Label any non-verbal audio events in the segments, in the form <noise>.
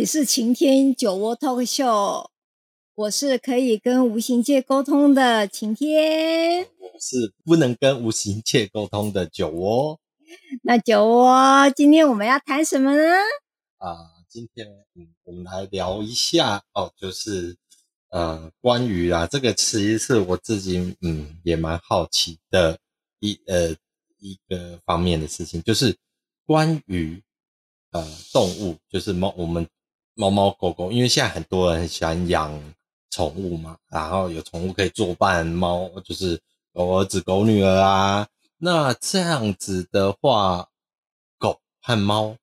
这里是晴天酒窝 Talk Show，我是可以跟无形界沟通的晴天，我 <laughs> 是不能跟无形界沟通的酒窝。那酒窝，今天我们要谈什么呢？啊，今天嗯，我们来聊一下哦，就是呃，关于啊，这个其实是我自己嗯也蛮好奇的一呃一个方面的事情，就是关于。呃，动物就是猫，我们猫猫狗狗，因为现在很多人很喜欢养宠物嘛，然后有宠物可以作伴，猫就是狗儿子、狗女儿啊。那这样子的话，狗和猫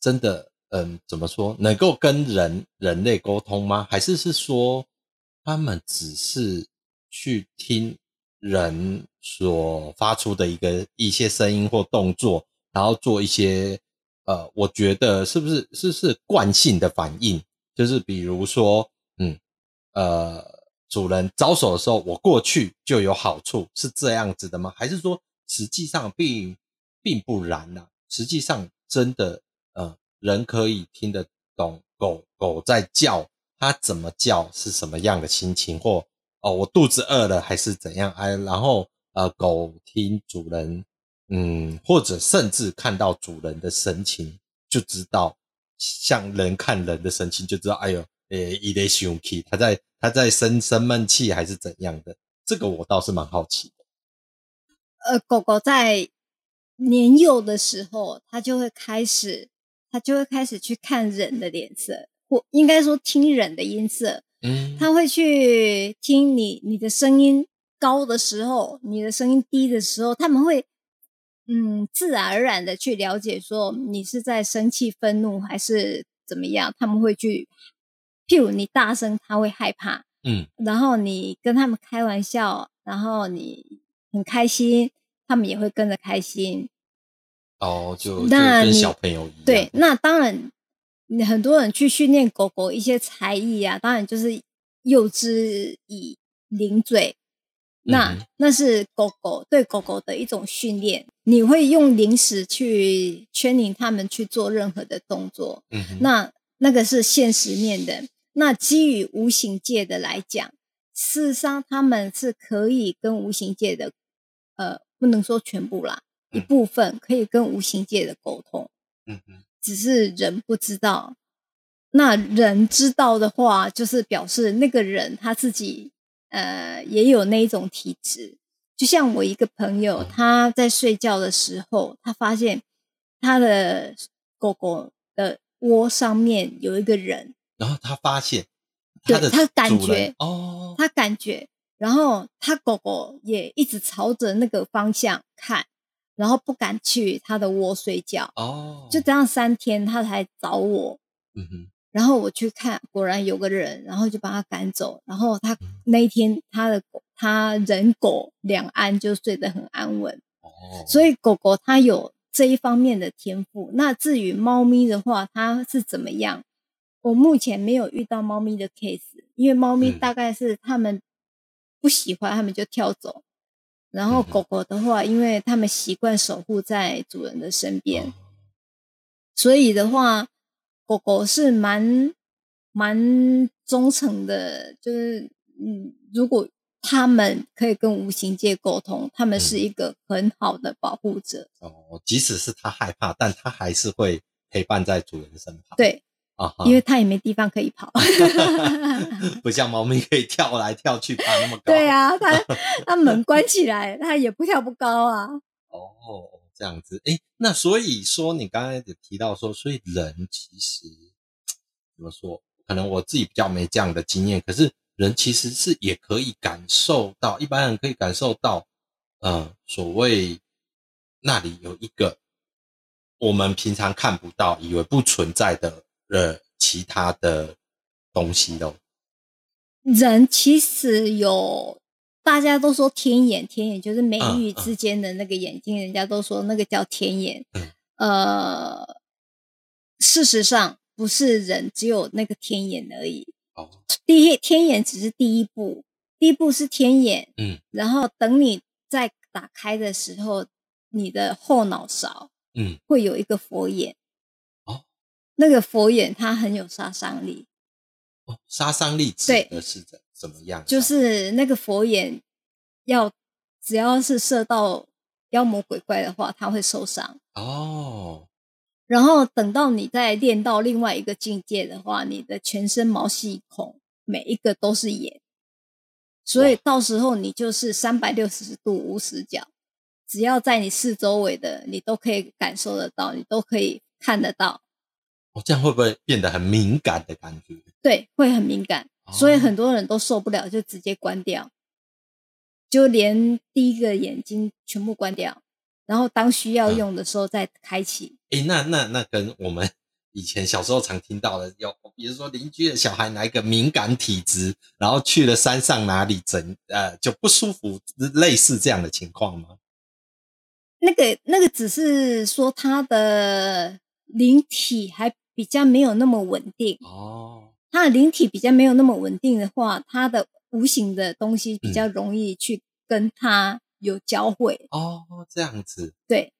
真的，嗯，怎么说，能够跟人人类沟通吗？还是是说，他们只是去听人所发出的一个一些声音或动作，然后做一些。呃，我觉得是不是是是惯性的反应？就是比如说，嗯，呃，主人招手的时候，我过去就有好处，是这样子的吗？还是说，实际上并并不然呢、实际上，真的，呃，人可以听得懂狗狗在叫，它怎么叫，是什么样的心情，或哦，我肚子饿了，还是怎样？哎，然后呃，狗听主人。嗯，或者甚至看到主人的神情，就知道像人看人的神情，就知道，哎呦，诶，伊在生气，他在他在生生闷气还是怎样的？这个我倒是蛮好奇的。呃，狗狗在年幼的时候，它就会开始，它就会开始去看人的脸色，或应该说听人的音色。嗯，它会去听你你的声音高的时候，你的声音低的时候，他们会。嗯，自然而然的去了解说你是在生气、愤怒还是怎么样，他们会去，譬如你大声，他会害怕，嗯，然后你跟他们开玩笑，然后你很开心，他们也会跟着开心。哦，就那跟小朋友一样。对，那当然，你很多人去训练狗狗一些才艺啊，当然就是诱之以零嘴。那那是狗狗对狗狗的一种训练，你会用零食去圈领它们去做任何的动作。嗯，那那个是现实面的。那基于无形界的来讲，事实上他们是可以跟无形界的，呃，不能说全部啦，一部分可以跟无形界的沟通。嗯嗯，只是人不知道。那人知道的话，就是表示那个人他自己。呃，也有那一种体质，就像我一个朋友，他在睡觉的时候，他发现他的狗狗的窝上面有一个人，然后他发现他的，对，他感觉哦，他感觉，然后他狗狗也一直朝着那个方向看，然后不敢去他的窝睡觉哦，就。这样三天，他才找我，嗯哼。然后我去看，果然有个人，然后就把他赶走。然后他那一天，他的狗，他人狗两安，就睡得很安稳。哦，所以狗狗它有这一方面的天赋。那至于猫咪的话，它是怎么样？我目前没有遇到猫咪的 case，因为猫咪大概是他们不喜欢，他们就跳走。然后狗狗的话，因为他们习惯守护在主人的身边，所以的话。狗狗是蛮蛮忠诚的，就是嗯，如果他们可以跟无形界沟通，他们是一个很好的保护者。嗯、哦，即使是他害怕，但他还是会陪伴在主人身旁。对啊，因为他也没地方可以跑，<laughs> 不像猫咪可以跳来跳去，爬那么高。对啊，它它门关起来，<laughs> 它也不跳不高啊。哦。这样子，诶，那所以说，你刚才也提到说，所以人其实怎么说？可能我自己比较没这样的经验，可是人其实是也可以感受到，一般人可以感受到，呃，所谓那里有一个我们平常看不到、以为不存在的呃其他的东西喽。人其实有。大家都说天眼，天眼就是眉宇之间的那个眼睛，人家都说那个叫天眼。呃，事实上不是人只有那个天眼而已。第一天眼只是第一步，第一步是天眼。嗯，然后等你再打开的时候，你的后脑勺，嗯，会有一个佛眼。哦，那个佛眼它很有杀伤力。哦，杀伤力指的是怎怎么样？就是那个佛眼要只要是射到妖魔鬼怪的话，他会受伤。哦。然后等到你再练到另外一个境界的话，你的全身毛细孔每一个都是眼，所以到时候你就是三百六十度无死角，只要在你四周围的，你都可以感受得到，你都可以看得到。哦，这样会不会变得很敏感的感觉？对，会很敏感，所以很多人都受不了，就直接关掉，就连第一个眼睛全部关掉。然后当需要用的时候再开启。哎、嗯，那那那跟我们 <laughs> 以前小时候常听到的，有比如说邻居的小孩哪一个敏感体质，然后去了山上哪里整呃就不舒服，类似这样的情况吗？那个那个只是说他的灵体还比较没有那么稳定哦，他的灵体比较没有那么稳定的话，他的无形的东西比较容易去跟他。有交汇哦，这样子对，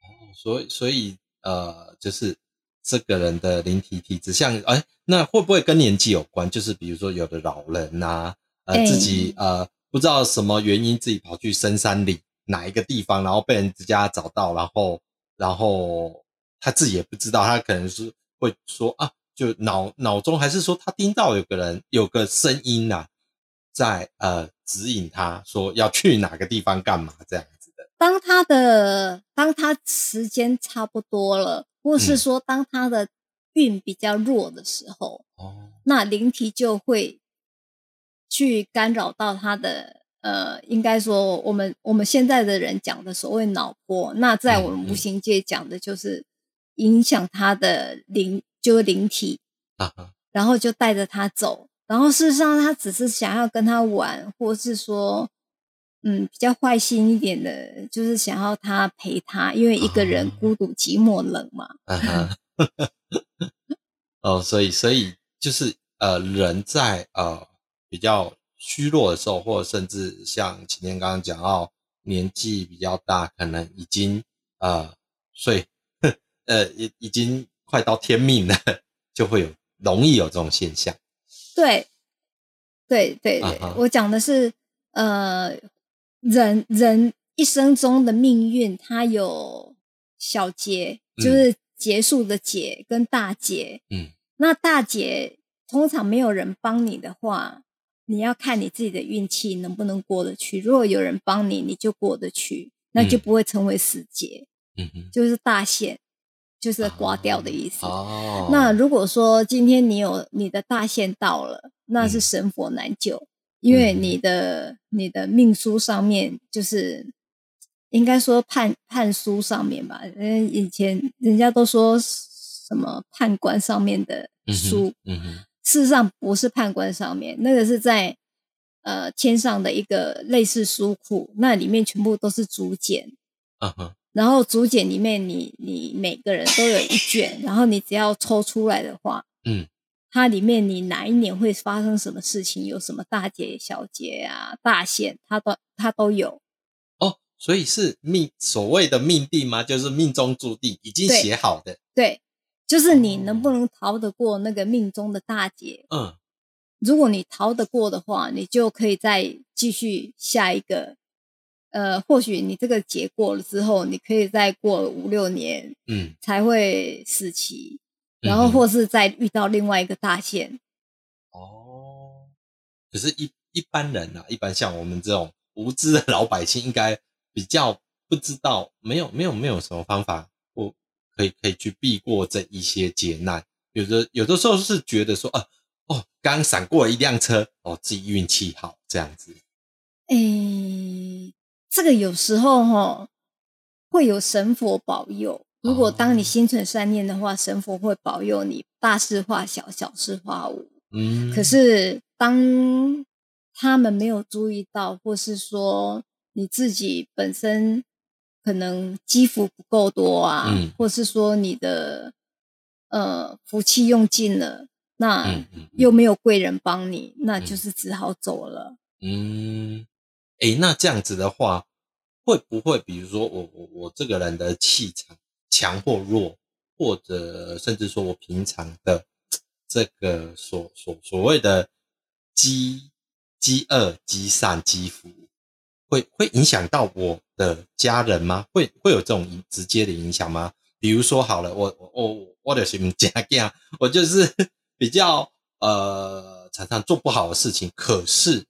哦，所以所以呃，就是这个人的灵体体质，像哎，那会不会跟年纪有关？就是比如说有的老人呐、啊，呃，自己呃不知道什么原因自己跑去深山里哪一个地方，然后被人家找到，然后然后他自己也不知道，他可能是会说啊，就脑脑中还是说他听到有个人有个声音呐、啊。在呃指引他说要去哪个地方干嘛这样子的。当他的当他时间差不多了，或是说当他的运比较弱的时候，哦、嗯，那灵体就会去干扰到他的呃，应该说我们我们现在的人讲的所谓脑波，那在我们无形界讲的就是影响他的灵，就是灵体，啊、然后就带着他走。然后事实上，他只是想要跟他玩，或是说，嗯，比较坏心一点的，就是想要他陪他，因为一个人孤独寂寞冷嘛。<laughs> 哦，所以所以就是呃，人在呃比较虚弱的时候，或者甚至像晴天刚刚讲到年纪比较大，可能已经呃，所以呃，已已经快到天命了，<laughs> 就会有容易有这种现象。对，对对对，uh -huh. 我讲的是，呃，人人一生中的命运，它有小劫，就是结束的劫跟大劫。嗯，那大劫通常没有人帮你的话，你要看你自己的运气能不能过得去。如果有人帮你，你就过得去，那就不会成为死劫。嗯哼，就是大限。就是刮掉的意思。哦。那如果说今天你有你的大限到了，那是神佛难救，嗯、因为你的你的命书上面就是应该说判判书上面吧。嗯，以前人家都说什么判官上面的书，嗯嗯，事实上不是判官上面，那个是在呃天上的一个类似书库，那里面全部都是竹简。嗯哼。然后竹简里面你，你你每个人都有一卷，然后你只要抽出来的话，嗯，它里面你哪一年会发生什么事情，有什么大劫小劫啊，大限，它都它都有。哦，所以是命所谓的命定吗？就是命中注定已经写好的。对，对，就是你能不能逃得过那个命中的大劫？嗯，如果你逃得过的话，你就可以再继续下一个。呃，或许你这个劫过了之后，你可以再过五六年，嗯，才会死期，嗯，然后或是再遇到另外一个大限。哦，可是一，一一般人啊，一般像我们这种无知的老百姓，应该比较不知道，没有没有没有什么方法，我可以可以去避过这一些劫难。有的有的时候是觉得说，啊，哦，刚闪过了一辆车，哦，自己运气好这样子。诶。这个有时候哈会有神佛保佑，如果当你心存善念的话，神佛会保佑你大事化小，小事化无。嗯，可是当他们没有注意到，或是说你自己本身可能积福不够多啊，嗯，或是说你的呃福气用尽了，那又没有贵人帮你，那就是只好走了。嗯。诶，那这样子的话，会不会比如说我我我这个人的气场强或弱，或者甚至说我平常的这个所所所谓的积积恶积善积福，会会影响到我的家人吗？会会有这种直接的影响吗？比如说好了，我我我的什么家样，我就是 <laughs> 比较呃常常做不好的事情，可是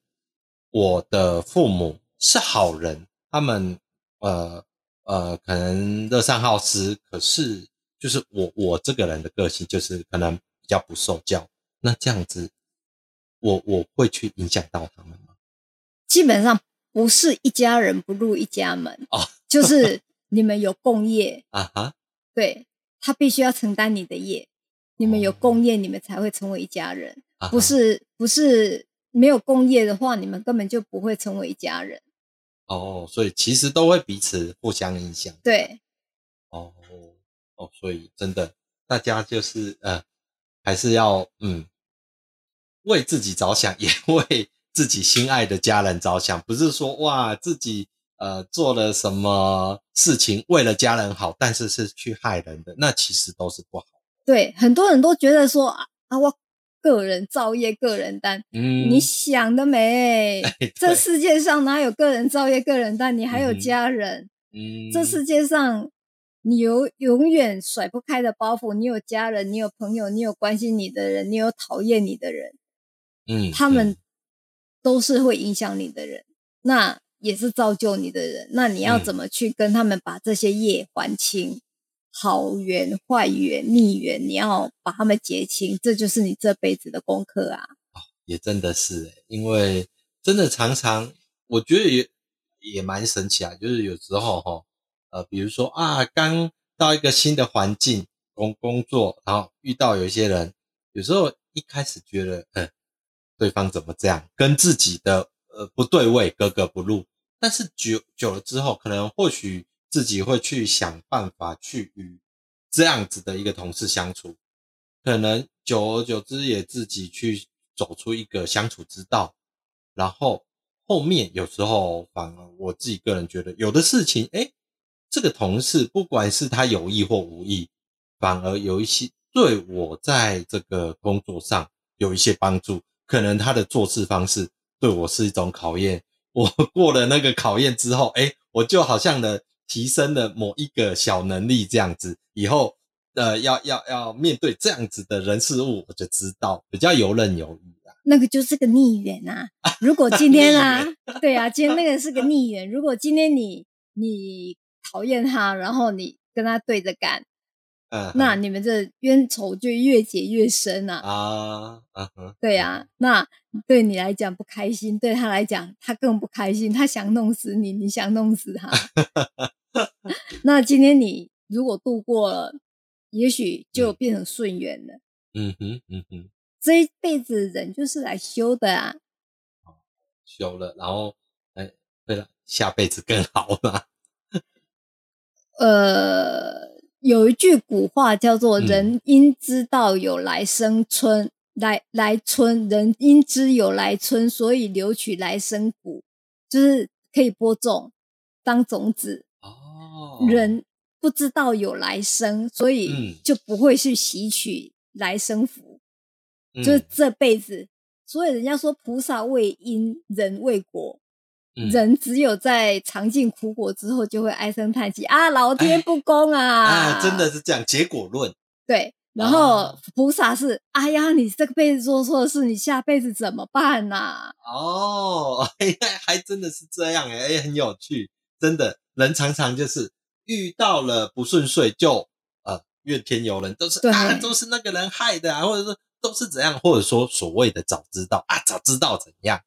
我的父母是好人，他们呃呃可能乐善好施，可是就是我我这个人的个性就是可能比较不受教，那这样子我我会去影响到他们吗？基本上不是一家人不入一家门哦，就是你们有共业 <laughs> 啊哈。对，他必须要承担你的业，你们有共业，你们才会成为一家人。哦、不是不是没有共业的话，你们根本就不会成为一家人。哦，所以其实都会彼此互相影响。对，哦哦，所以真的，大家就是呃，还是要嗯，为自己着想，<laughs> 也为自己心爱的家人着想，不是说哇自己。呃，做了什么事情为了家人好，但是是去害人的，那其实都是不好。对，很多人都觉得说啊，我个人造业，个人单。嗯，你想得美，欸，这世界上哪有个人造业，个人单？你还有家人。嗯，这世界上你有永远甩不开的包袱，你有家人，你有朋友，你有关心你的人，你有讨厌你的人。嗯，他们都是会影响你的人。那。也是造就你的人，那你要怎么去跟他们把这些业还清？好缘、坏缘、逆缘，你要把他们结清，这就是你这辈子的功课啊！哦，也真的是，因为真的常常，我觉得也也蛮神奇啊。就是有时候哈，呃，比如说啊，刚到一个新的环境工工作，然后遇到有一些人，有时候一开始觉得，嗯，对方怎么这样，跟自己的。呃，不对位，格格不入。但是久久了之后，可能或许自己会去想办法去与这样子的一个同事相处，可能久而久之也自己去走出一个相处之道。然后后面有时候反而我自己个人觉得，有的事情，诶，这个同事不管是他有意或无意，反而有一些对我在这个工作上有一些帮助。可能他的做事方式。对我是一种考验，我过了那个考验之后，诶，我就好像呢提升了某一个小能力这样子，以后呃要要要面对这样子的人事物，我就知道比较游刃有余啊。那个就是个逆缘啊！<laughs> 如果今天啊，对啊，今天那个是个逆缘。如果今天你你讨厌他，然后你跟他对着干。Uh -huh. 那你们这冤仇就越结越深啊！啊，啊，对呀、啊，那对你来讲不开心，对他来讲他更不开心，他想弄死你，你想弄死他。<laughs> 那今天你如果度过了，也许就变成顺缘了。嗯哼，嗯哼，这一辈子人就是来修的啊。修了，然后哎，对了，下辈子更好嘛。<laughs> 呃。有一句古话叫做“人应知道有来生春，嗯、来来春，人应知有来春，所以留取来生谷，就是可以播种当种子。哦，人不知道有来生，所以就不会去吸取来生福。嗯、就是这辈子，所以人家说菩萨为因，人为果。人只有在尝尽苦果之后，就会唉声叹气啊！老天不公啊！啊，真的是这样，结果论。对，然后菩萨是，哎呀，你这个辈子做错的事，你下辈子怎么办呐？哦，哎，还真的是这样哎，很有趣。真的，人常常就是遇到了不顺遂就呃怨天尤人，都是啊，都是那个人害的啊，或者说都是怎样，或者说所谓的早知道啊，早知道怎样。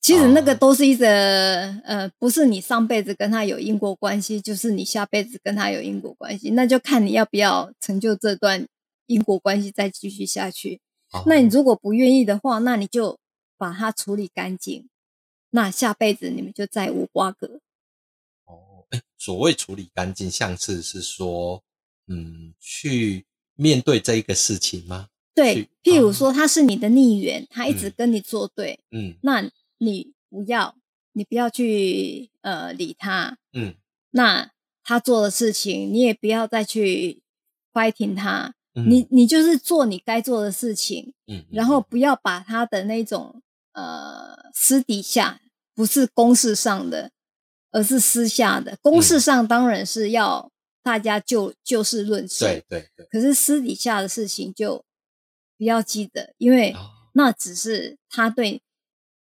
其实那个都是一个、哦、呃，不是你上辈子跟他有因果关系，就是你下辈子跟他有因果关系，那就看你要不要成就这段因果关系再继续下去。哦、那你如果不愿意的话，那你就把它处理干净，那下辈子你们就再无瓜葛。哦，哎，所谓处理干净，像是是说，嗯，去面对这一个事情吗？对，譬如说他是你的逆缘，他一直跟你作对，嗯，那。你不要，你不要去呃理他，嗯，那他做的事情，你也不要再去 fighting 他，嗯、你你就是做你该做的事情，嗯，然后不要把他的那种呃私底下不是公事上的，而是私下的。公事上当然是要大家就就事论事，对对对。可是私底下的事情就不要记得，因为那只是他对。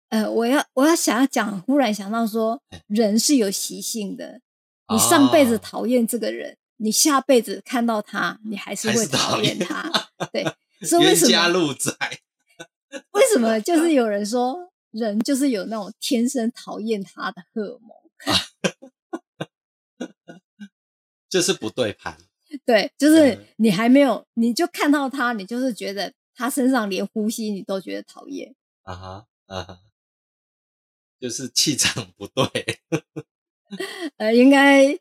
呃，我要我要想要讲，忽然想到说，人是有习性的。你上辈子讨厌这个人，哦、你下辈子看到他，你还是会讨厌他。对，<laughs> 所以为什么？冤家路窄。<laughs> 为什么？就是有人说，<laughs> 人就是有那种天生讨厌他的荷尔蒙，就是不对盘。对，就是你还没有，你就看到他，你就是觉得他身上连呼吸你都觉得讨厌。啊哈，啊哈。就是气场 <laughs> 不对，<laughs> 呃，应该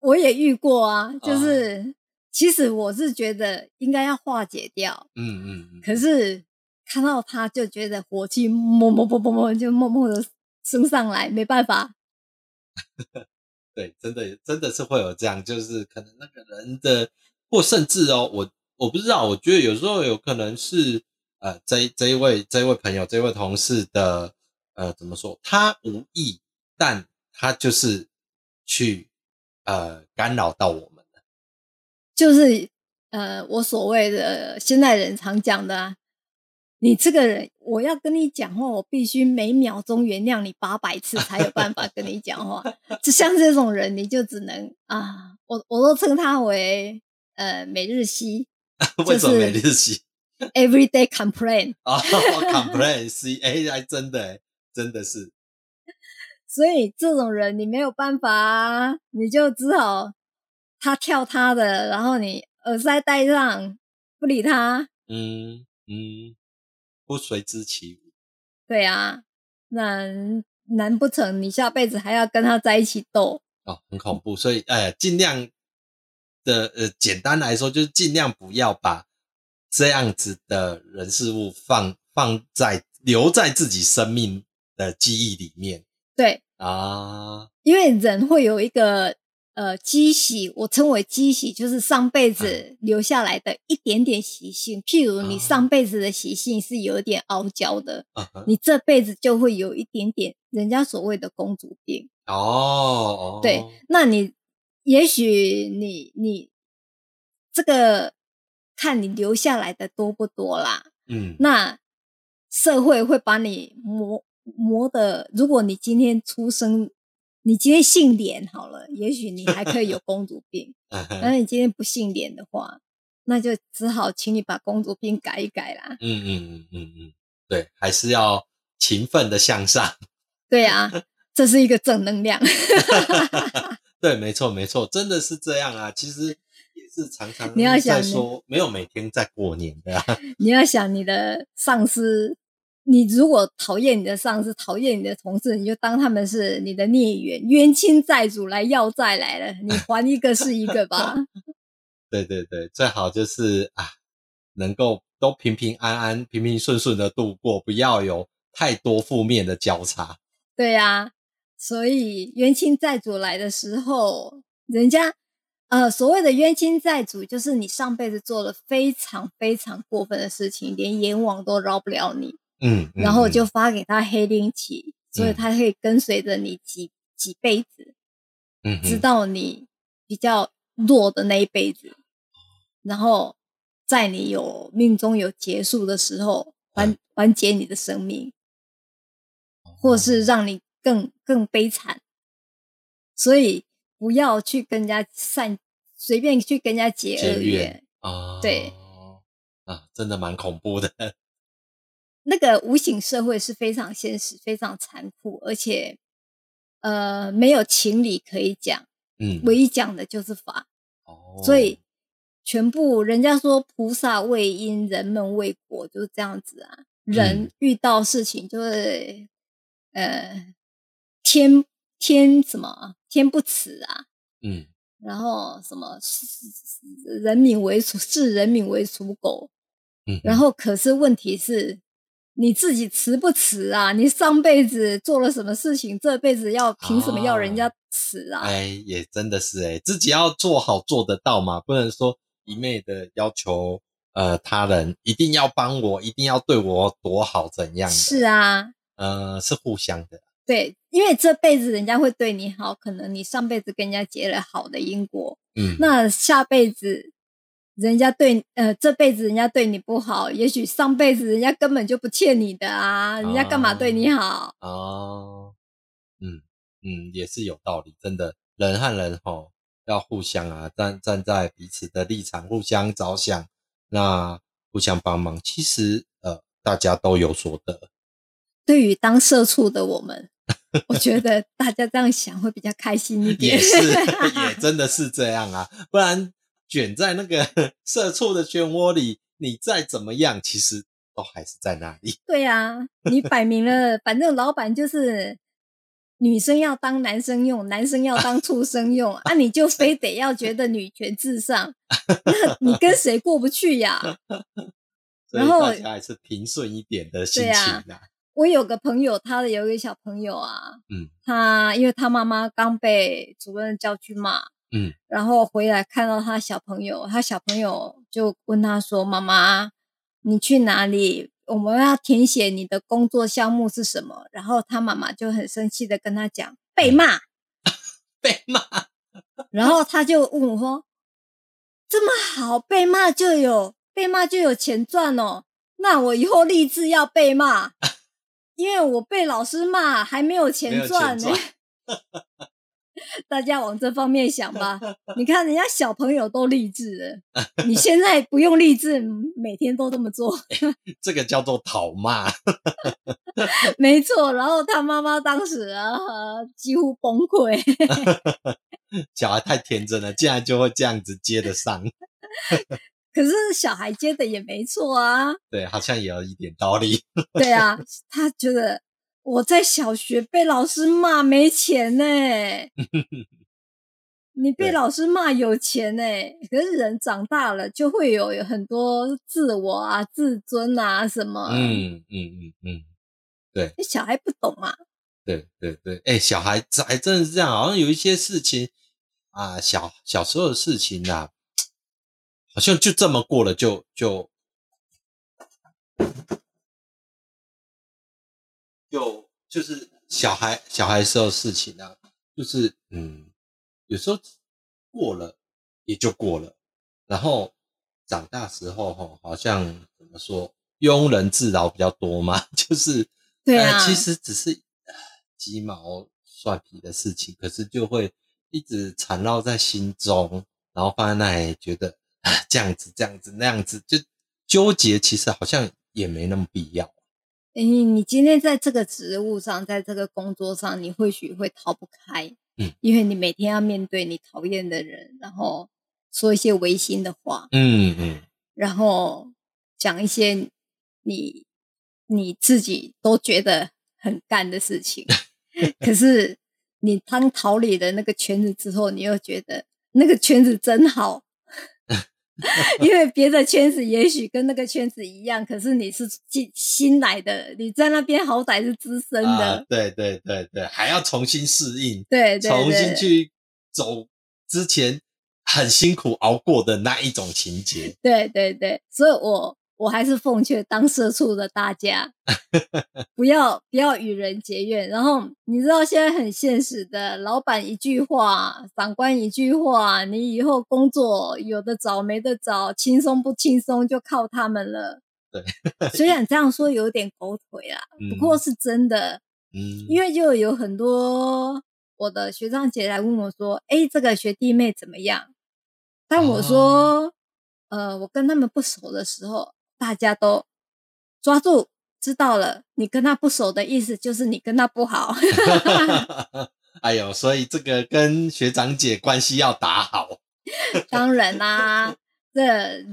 我也遇过啊。就是、哦、其实我是觉得应该要化解掉，嗯嗯嗯。可是看到他就觉得火气冒冒冒冒冒就默默的升上来，没办法。<laughs> 对，真的真的是会有这样，就是可能那个人的，或甚至哦，我我不知道，我觉得有时候有可能是呃，这这一位这一位朋友这一位同事的。呃，怎么说？他无意，但他就是去呃干扰到我们了。就是呃，我所谓的现代人常讲的啊，你这个人，我要跟你讲话，我必须每秒钟原谅你八百次才有办法跟你讲话。就像这种人，你就只能啊，我我都称他为呃每日西。<laughs> 为什么每日西？Everyday complain <laughs> 啊，complain 西，哎，还真的哎。真的是，<laughs> 所以这种人你没有办法啊，你就只好他跳他的，然后你耳塞戴上，不理他。嗯嗯，不随之起舞。对啊，那难不成你下辈子还要跟他在一起斗？哦，很恐怖。所以，呃，尽量的呃，简单来说，就是尽量不要把这样子的人事物放放在留在自己生命的记忆里面，对啊，因为人会有一个呃积习，我称为积习，就是上辈子留下来的一点点习性。譬如你上辈子的习性是有点傲娇的，啊、你这辈子就会有一点点人家所谓的公主病哦。对，那你也许你你这个看你留下来的多不多啦，嗯，那社会会把你磨。磨的，如果你今天出生，你今天姓脸好了，也许你还可以有公主病。<laughs> 但是你今天不姓脸的话，那就只好请你把公主病改一改啦。嗯嗯嗯嗯嗯，对，还是要勤奋的向上。<laughs> 对啊，这是一个正能量。<laughs> 对，没错没错，真的是这样啊。其实也是常常你要想说，没有每天在过年的啊。你要想你的上司。你如果讨厌你的上司，讨厌你的同事，你就当他们是你的孽缘，冤亲债主来要债来了，你还一个是一个吧。<laughs> 对对对，最好就是啊，能够都平平安安、平平顺顺的度过，不要有太多负面的交叉。对呀、啊，所以冤亲债主来的时候，人家呃所谓的冤亲债主，就是你上辈子做了非常非常过分的事情，连阎王都饶不了你。嗯，然后就发给他黑令旗，嗯、所以他可以跟随着你几几辈子，嗯，直到你比较弱的那一辈子，嗯、然后在你有命中有结束的时候，完完结你的生命，嗯、或是让你更更悲惨，所以不要去跟人家善，随便去跟人家结恶缘啊，对，啊，真的蛮恐怖的。那个无形社会是非常现实、非常残酷，而且，呃，没有情理可以讲，嗯，唯一讲的就是法，哦，所以全部人家说菩萨为因，人们为果，就是这样子啊。人遇到事情就是，嗯、呃，天天什么天不慈啊，嗯，然后什么人民为刍，<laughs> 视人民为刍狗，嗯，然后可是问题是。你自己辞不辞啊？你上辈子做了什么事情？这辈子要凭什么要人家辞啊？哎，也真的是哎，自己要做好做得到嘛，不能说一昧的要求，呃，他人一定要帮我，一定要对我多好，怎样的？是啊，呃，是互相的。对，因为这辈子人家会对你好，可能你上辈子跟人家结了好的因果，嗯，那下辈子人家对，呃，这辈子人家对你不好，也许上辈子人家根本就不欠你的啊，人家干嘛对你好？哦，哦，嗯嗯，也是有道理，真的，人和人吼要互相啊，站站在彼此的立场，互相着想，那互相帮忙，其实呃，大家都有所得。对于当社畜的我们。<laughs> 我觉得大家这样想会比较开心一点，也是，<laughs> 也真的是这样啊，不然卷在那个 <laughs> 社畜的漩涡里，你再怎么样，其实都还是在那里。对啊，你摆明了，反正老板就是女生要当男生用，男生要当畜生用啊，你就非得要觉得女权至上，那你跟谁过不去呀？<laughs> 然后大家还是平顺一点的心情啊。我有个朋友，他的有一个小朋友啊，嗯，他因为他妈妈刚被主任叫去骂，嗯，然后回来看到他小朋友，他小朋友就问他说：“妈妈，你去哪里？我们要填写你的工作项目是什么？”然后他妈妈就很生气的跟他讲：“被骂，<laughs> 被骂。”然后他就问我说：“这么好，被骂就有被骂就有钱赚哦？那我以后立志要被骂。<laughs> ”因为我被老师骂，还没有钱赚呢。<laughs> 大家往这方面想吧。你看人家小朋友都励志了，你现在不用励志，每天都这么做。这个叫做讨骂。没错。然后他妈妈当时啊，几乎崩溃。<laughs> 小孩太天真了，竟然就会这样子接得上。<laughs> 可是小孩接的也没错啊，对，好像也有一点道理。对啊，他觉得我在小学被老师骂没钱呢，<laughs> 你被老师骂有钱呢。可是人长大了就会有有很多自我啊、自尊啊什么。嗯嗯嗯嗯，对，小孩不懂啊。对对对，哎，小孩子还真的是这样，好像有一些事情啊，小小时候的事情啊。好像就这么过了就，就就就就是小孩小孩时候事情啊，就是嗯，有时候过了也就过了，然后长大时候哈，好像怎么说，庸人自扰比较多嘛，<laughs> 就是对啊，呃，其实只是鸡毛蒜皮的事情，可是就会一直缠绕在心中，然后放在那里觉得。这样子，这样子，那样子，就纠结，其实好像也没那么必要。哎，你今天在这个职务上，在这个工作上，你或许会逃不开，嗯，因为你每天要面对你讨厌的人，然后说一些违心的话，嗯嗯，然后讲一些你你自己都觉得很干的事情，<laughs> 可是你当逃离了那个圈子之后，你又觉得那个圈子真好。<laughs> 因为别的圈子也许跟那个圈子一样，可是你是新新来的，你在那边好歹是资深的，啊，对对对对，还要重新适应，对，对，对，重新去走之前很辛苦熬过的那一种情节，对对对，所以我。我还是奉劝当社畜的大家，<laughs> 不要不要与人结怨。然后你知道现在很现实的，老板一句话，长官一句话，你以后工作有的找没得找，轻松不轻松就靠他们了。对，虽然 <laughs> 这样说有点狗腿啦，不过是真的。嗯，因为就有很多我的学长姐来问我说：“哎，这个学弟妹怎么样？”但我说：“哦、呃，我跟他们不熟的时候。”大家都抓住，知道了。你跟他不熟的意思就是你跟他不好。<laughs> 哎呦，所以这个跟学长姐关系要打好。<laughs> 当然啦、<laughs> 啊，这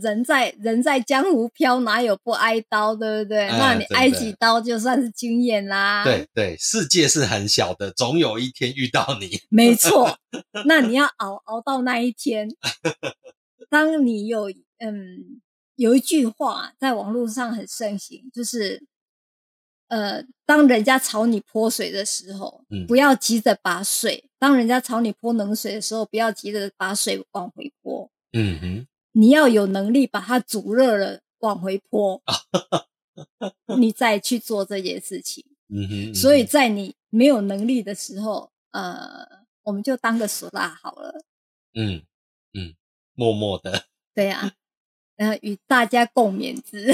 人在人在江湖飘，哪有不挨刀，对不对？嗯、那你挨几刀就算是经验啦。对对，世界是很小的，总有一天遇到你。没错，那你要熬熬到那一天。当你有嗯。有一句话在网络上很盛行，就是，呃，当人家朝你泼水的时候，嗯，不要急着把水；当人家朝你泼冷水的时候，不要急着把水往回泼。嗯哼，你要有能力把它煮热了往回泼，你再去做这件事情。嗯哼，嗯哼。所以在你没有能力的时候，呃，我们就当个俗辣好了。嗯嗯，默默的。对呀、啊，呃，与大家共勉之。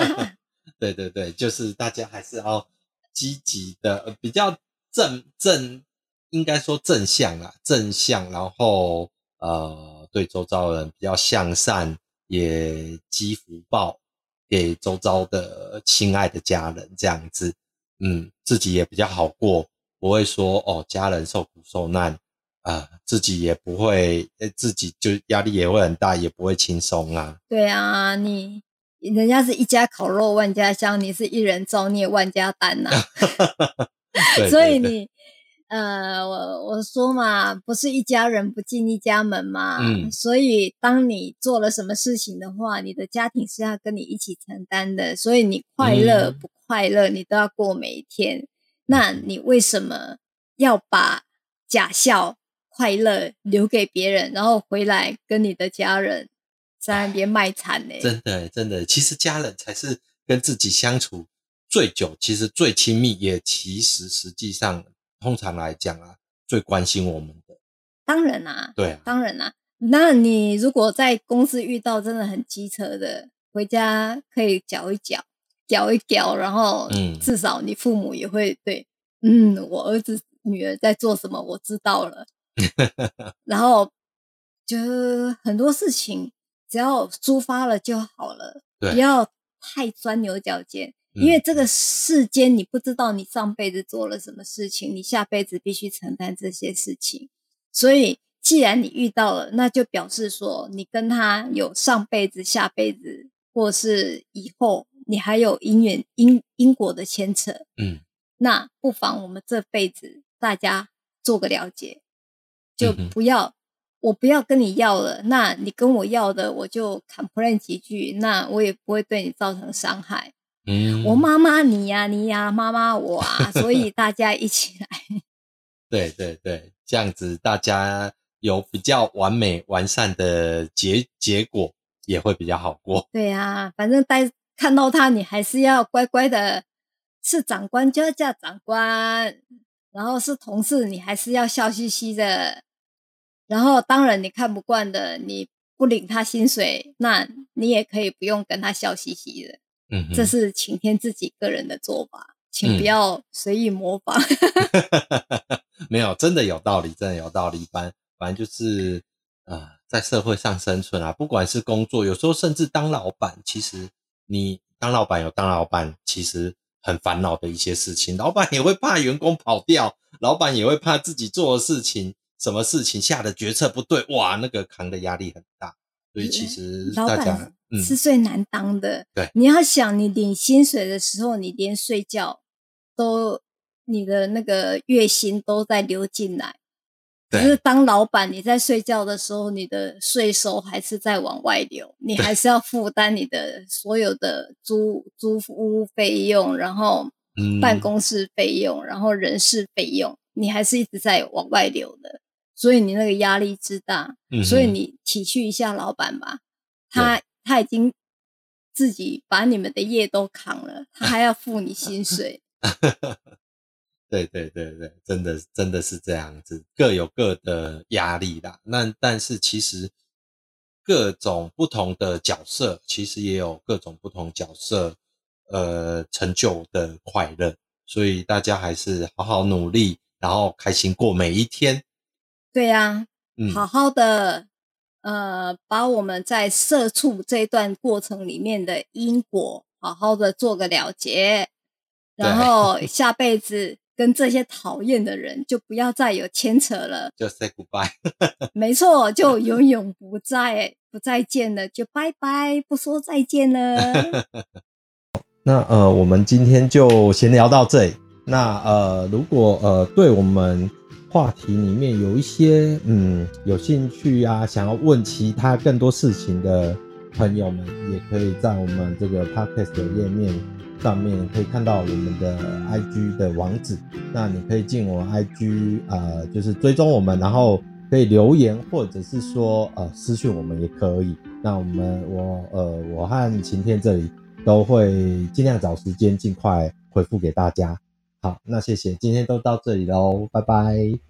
<laughs> 对对对，就是大家还是要积极的，比较正正，应该说正向啦，正向，然后呃，对周遭人比较向善，也积福报给周遭的亲爱的家人，这样子，嗯，自己也比较好过，不会说哦，家人受苦受难、呃，自己也不会，自己就压力也会很大，也不会轻松啊。对啊，你。人家是一家烤肉万家香，你是一人造孽万家担呐、<laughs> 啊。<laughs> 所以你呃，我我说嘛，不是一家人不进一家门嘛。嗯。所以当你做了什么事情的话，你的家庭是要跟你一起承担的。所以你快乐不快乐，你都要过每一天。嗯、那你为什么要把假笑快乐留给别人，然后回来跟你的家人？在那边卖惨呢，真的真的，其实家人才是跟自己相处最久，其实最亲密，也其实实际上通常来讲啊，最关心我们的。当然啦，对啊，当然啦。那你如果在公司遇到真的很机车的，回家可以搅一搅，搅一搅，然后嗯至少你父母也会对，嗯，我儿子女儿在做什么，我知道了。<laughs> 然后就很多事情。只要抒发了就好了，不要太钻牛角尖，因为这个世间你不知道你上辈子做了什么事情，你下辈子必须承担这些事情。所以，既然你遇到了，那就表示说你跟他有上辈子、下辈子，或是以后你还有因缘因因果的牵扯。嗯，那不妨我们这辈子大家做个了解，就不要。我不要跟你要了，那你跟我要的，我就 complain 几句，那我也不会对你造成伤害。嗯，我妈妈你呀、啊，你呀、啊，妈妈我啊，所以大家一起来。<laughs> 对对对，这样子大家有比较完美完善的结结果，也会比较好过。对呀、啊，反正待看到他，你还是要乖乖的。是长官就要叫长官，然后是同事，你还是要笑嘻嘻的。然后，当然你看不惯的，你不领他薪水，那你也可以不用跟他笑嘻嘻的。嗯哼，这是晴天自己个人的做法，请不要随意模仿。嗯、<laughs> 没有，真的有道理，真的有道理。反反正就是呃，在社会上生存啊，不管是工作，有时候甚至当老板，其实你当老板有当老板其实很烦恼的一些事情，老板也会怕员工跑掉，老板也会怕自己做的事情。什么事情下的决策不对，哇，那个扛的压力很大。所以其实大家老板是最难当的。嗯、对，你要想，你领薪水的时候，你连睡觉都，你的那个月薪都在流进来。可是当老板，你在睡觉的时候，你的税收还是在往外流，你还是要负担你的所有的租租屋费用，然后办公室费用，然后人事费用，你还是一直在往外流的。所以你那个压力之大，嗯、所以你体恤一下老板吧，他他已经自己把你们的业都扛了，他还要付你薪水。<laughs> 对对对对，真的真的是这样子，各有各的压力啦。那但是其实各种不同的角色，其实也有各种不同角色呃成就的快乐，所以大家还是好好努力，然后开心过每一天。对呀、好好的，呃，把我们在社畜这段过程里面的因果，好好的做个了结，然后 <laughs> 下辈子跟这些讨厌的人就不要再有牵扯了，就 say goodbye。没错，就 <laughs> 永远不再不再见了，就拜拜，不说再见了。<laughs> 那呃，我们今天就闲聊到这里。那呃，如果呃，对我们。话题里面有一些嗯有兴趣啊，想要问其他更多事情的朋友们，也可以在我们这个 podcast 的页面上面可以看到我们的 IG 的网址。那你可以进我 IG 呃，就是追踪我们，然后可以留言或者是说呃私讯我们也可以。那我们我呃我和晴天这里都会尽量找时间尽快回复给大家。好，那谢谢，今天都到这里喽，拜拜。